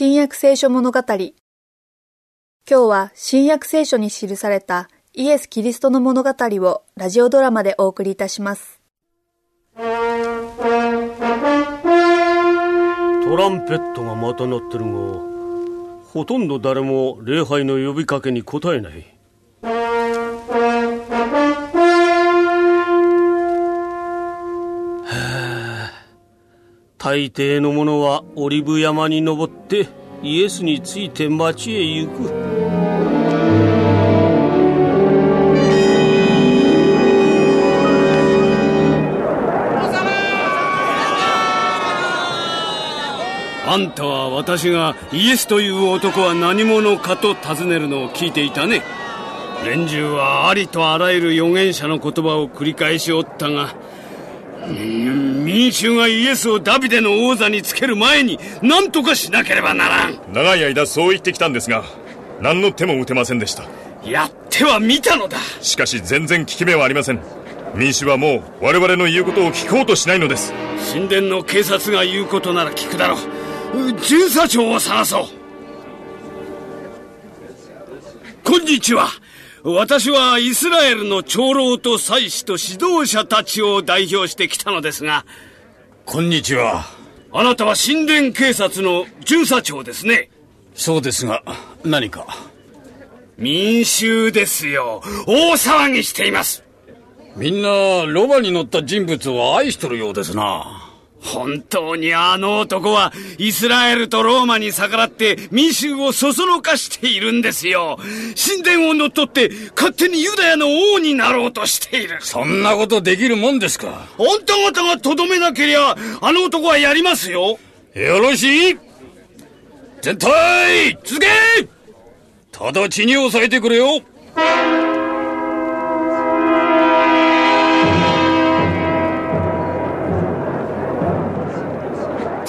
新約聖書物語。今日は新約聖書に記されたイエス・キリストの物語をラジオドラマでお送りいたします。トランペットがまた鳴ってるがほとんど誰も礼拝の呼びかけに応えない。大抵の者はオリブ山に登ってイエスについて町へ行く。あんたは私がイエスという男は何者かと尋ねるのを聞いていたね。連中はありとあらゆる預言者の言葉を繰り返しおったが民衆がイエスをダビデの王座につける前に何とかしなければならん。長い間そう言ってきたんですが何の手も打てませんでした。やっては見たのだ。しかし全然効き目はありません。民衆はもう我々の言うことを聞こうとしないのです。神殿の警察が言うことなら聞くだろう。巡査長を探そう。こんにちは私はイスラエルの長老と祭司と指導者たちを代表してきたのですが。こんにちは。あなたは神殿警察の巡査長ですね。そうですが、何か？民衆ですよ。大騒ぎしています。みんな、ロバに乗った人物を愛しとるようですな。本当にあの男はイスラエルとローマに逆らって民衆をそそのかしているんですよ。神殿を乗っ取って勝手にユダヤの王になろうとしている。そんなことできるもんですか？あんた方がとどめなけりゃあの男はやりますよ。よろしい全体続け直ちに抑えてくれよ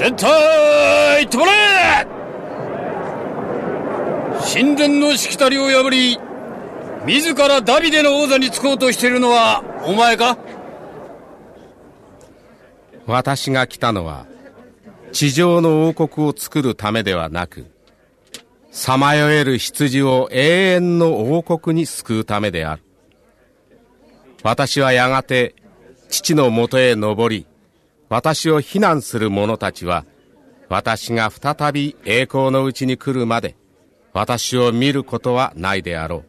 全体止まれ神殿のしきたりを破り自らダビデの王座に就こうとしているのはお前か？私が来たのは地上の王国を作るためではなくさまよえる羊を永遠の王国に救うためである。私はやがて父のもとへ登り私を非難する者たちは、私が再び栄光のうちに来るまで、私を見ることはないであろう。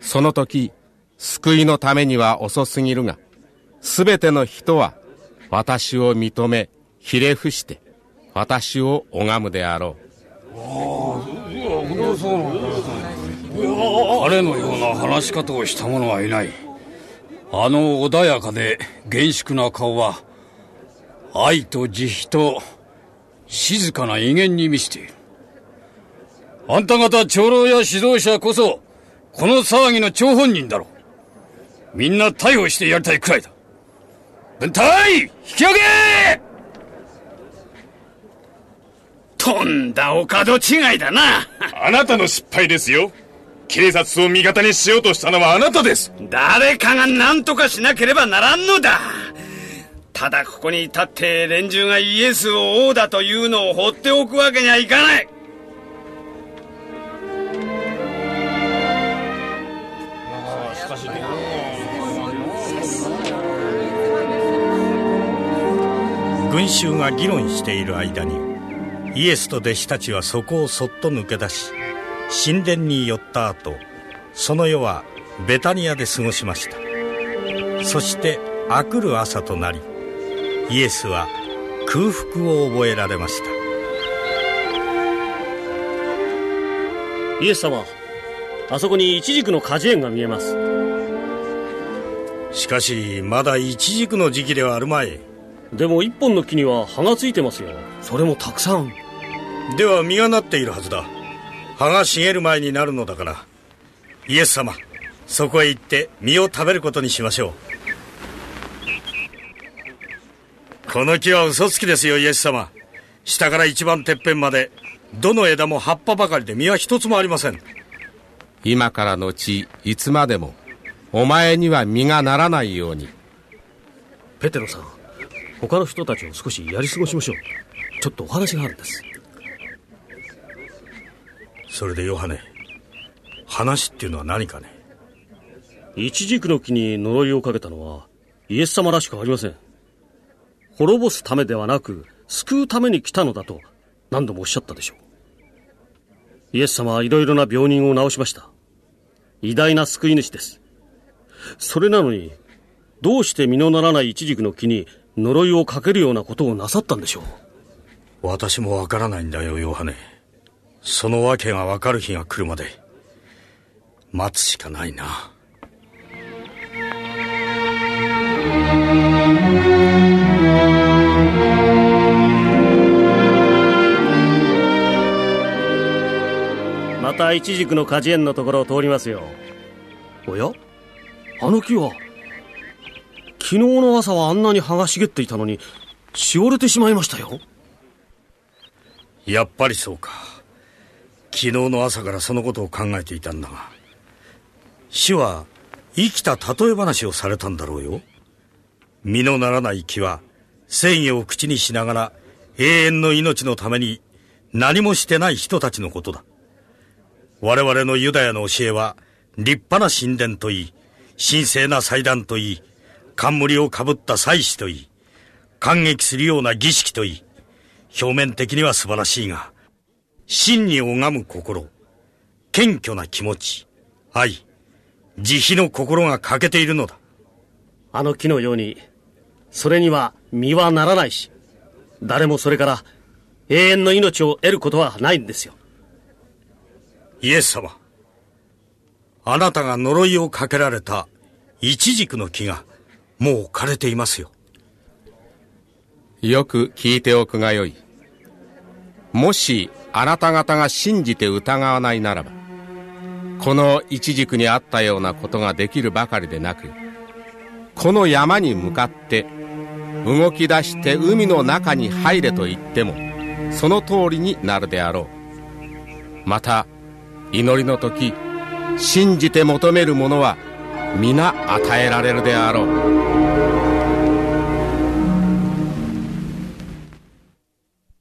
その時、救いのためには遅すぎるが、すべての人は私を認め、ひれ伏して、私を拝むであろう。彼のような話し方をした者はいない。あの穏やかで厳粛な顔は、愛と慈悲と静かな威厳に満ちている。あんた方長老や指導者こそ、この騒ぎの張本人だろう。みんな逮捕してやりたいくらいだ。分隊引き上げとんだお門違いだな。あなたの失敗ですよ。警察を味方にしようとしたのはあなたです。誰かが何とかしなければならんのだ。ただここに立って連中がイエスを王だというのを放っておくわけにはいかない。群衆が議論している間にイエスと弟子たちはそこをそっと抜け出し神殿に寄った後その夜はベタニアで過ごしました。そして明くる朝となりイエスは空腹を覚えられました。イエス様あそこにイチジクの果樹園が見えます。しかしまだイチジクの時期ではあるまい。でも一本の木には葉がついてますよ。それもたくさん。では実がなっているはずだ。葉が茂る前になるのだから。イエス様そこへ行って実を食べることにしましょうこの木は嘘つきですよイエス様。下から一番てっぺんまでどの枝も葉っぱばかりで実は一つもありません。今からのちいつまでもお前には実がならないように。ペテロさん他の人たちを少しやり過ごしましょう。ちょっとお話があるんです。それでヨハネ話っていうのは何かね？イチジクの木に呪いをかけたのはイエス様らしくありません滅ぼすためではなく救うために来たのだと何度もおっしゃったでしょう。イエス様はいろいろな病人を治しました。偉大な救い主です。それなのにどうして実のならないイチジクの木に呪いをかけるようなことをなさったんでしょう。私もわからないんだよヨハネ。その訳がわかる日が来るまで待つしかないな。またイチジクの果樹園のところを通りますよ。おや？あの木は？昨日の朝はあんなに葉が茂っていたのにしおれてしまいましたよ。やっぱりそうか。昨日の朝からそのことを考えていたんだが死は生きた例え話をされたんだろうよ。実のならない木は正義を口にしながら永遠の命のために何もしてない人たちのことだ我々のユダヤの教えは立派な神殿といい神聖な祭壇といい冠をかぶった祭司といい感激するような儀式といい表面的には素晴らしいが真に拝む心謙虚な気持ち愛慈悲の心が欠けているのだ。あの木のようにそれには実はならないし誰もそれから永遠の命を得ることはないんですよ。イエス様。あなたが呪いをかけられたイチジクの木がもう枯れていますよ。よく聞いておくがよい。もしあなた方が信じて疑わないならばこのイチジクにあったようなことができるばかりでなくこの山に向かって動き出して海の中に入れと言ってもその通りになるであろう。また祈りの時信じて求めるものは皆与えられるであろう。